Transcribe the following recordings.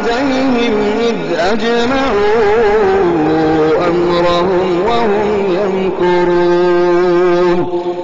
كنت لديهم إذ أجمعوا أمرهم وهم يمكرون.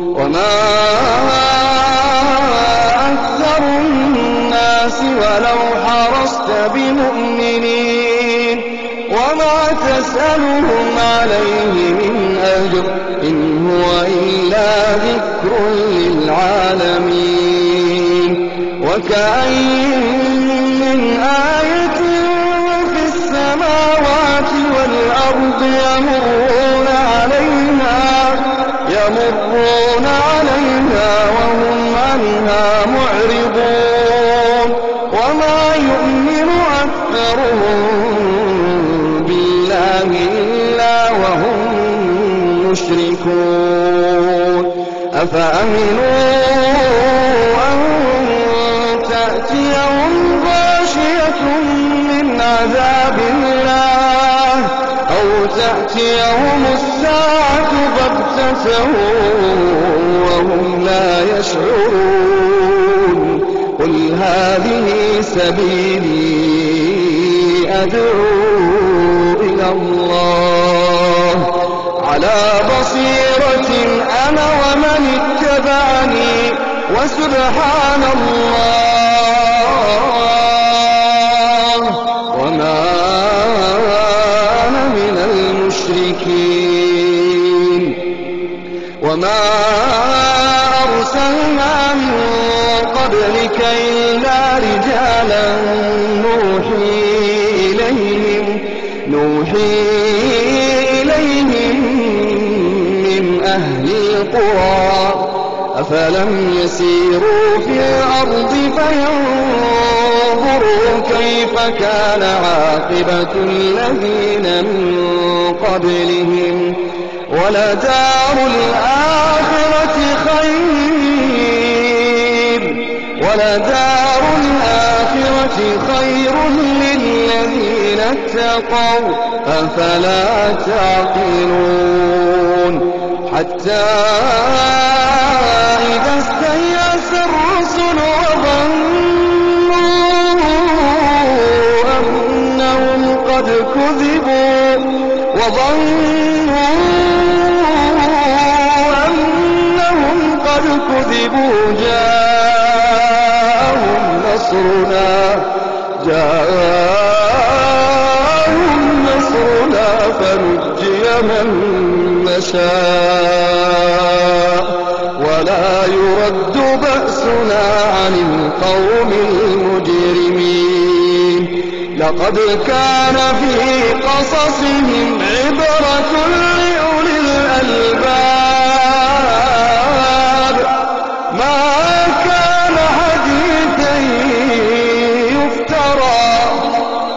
وما أكثر الناس ولو حرصت بمؤمنين. وما تسألهم عليه من أجر إن هو إلا ذكر للعالمين. وكأين من آية والأرض يمرون عليها يمرون عليها وهم عنها معرضون. وما يؤمن أكثرهم بالله إلا وهم مشركون. أفأمنوا أن تأتيهم غاشية من عذاب الله؟ أو تأتيهم الساعة بغتة وهم لا يشعرون. قل هذه سبيلي أدعو إلى الله. على بصيرة أنا ومن اتبعني وسبحان الله. وما أرسلنا من قبلك إلا رجالا نوحي إليهم نوحي إليهم من أهل القرى أفلم يسيروا في الأرض فينظروا كيف كان عاقبة الذين من قبلهم ولدار الآخرة خير. ولدار الآخرة خير للذين اتقوا أفلا تعقلون. حتى نصرنا جاءهم نصرنا فنجي من نشاء. ولا يرد بأسنا عن القوم المجرمين. لقد كان في قصصهم عبرة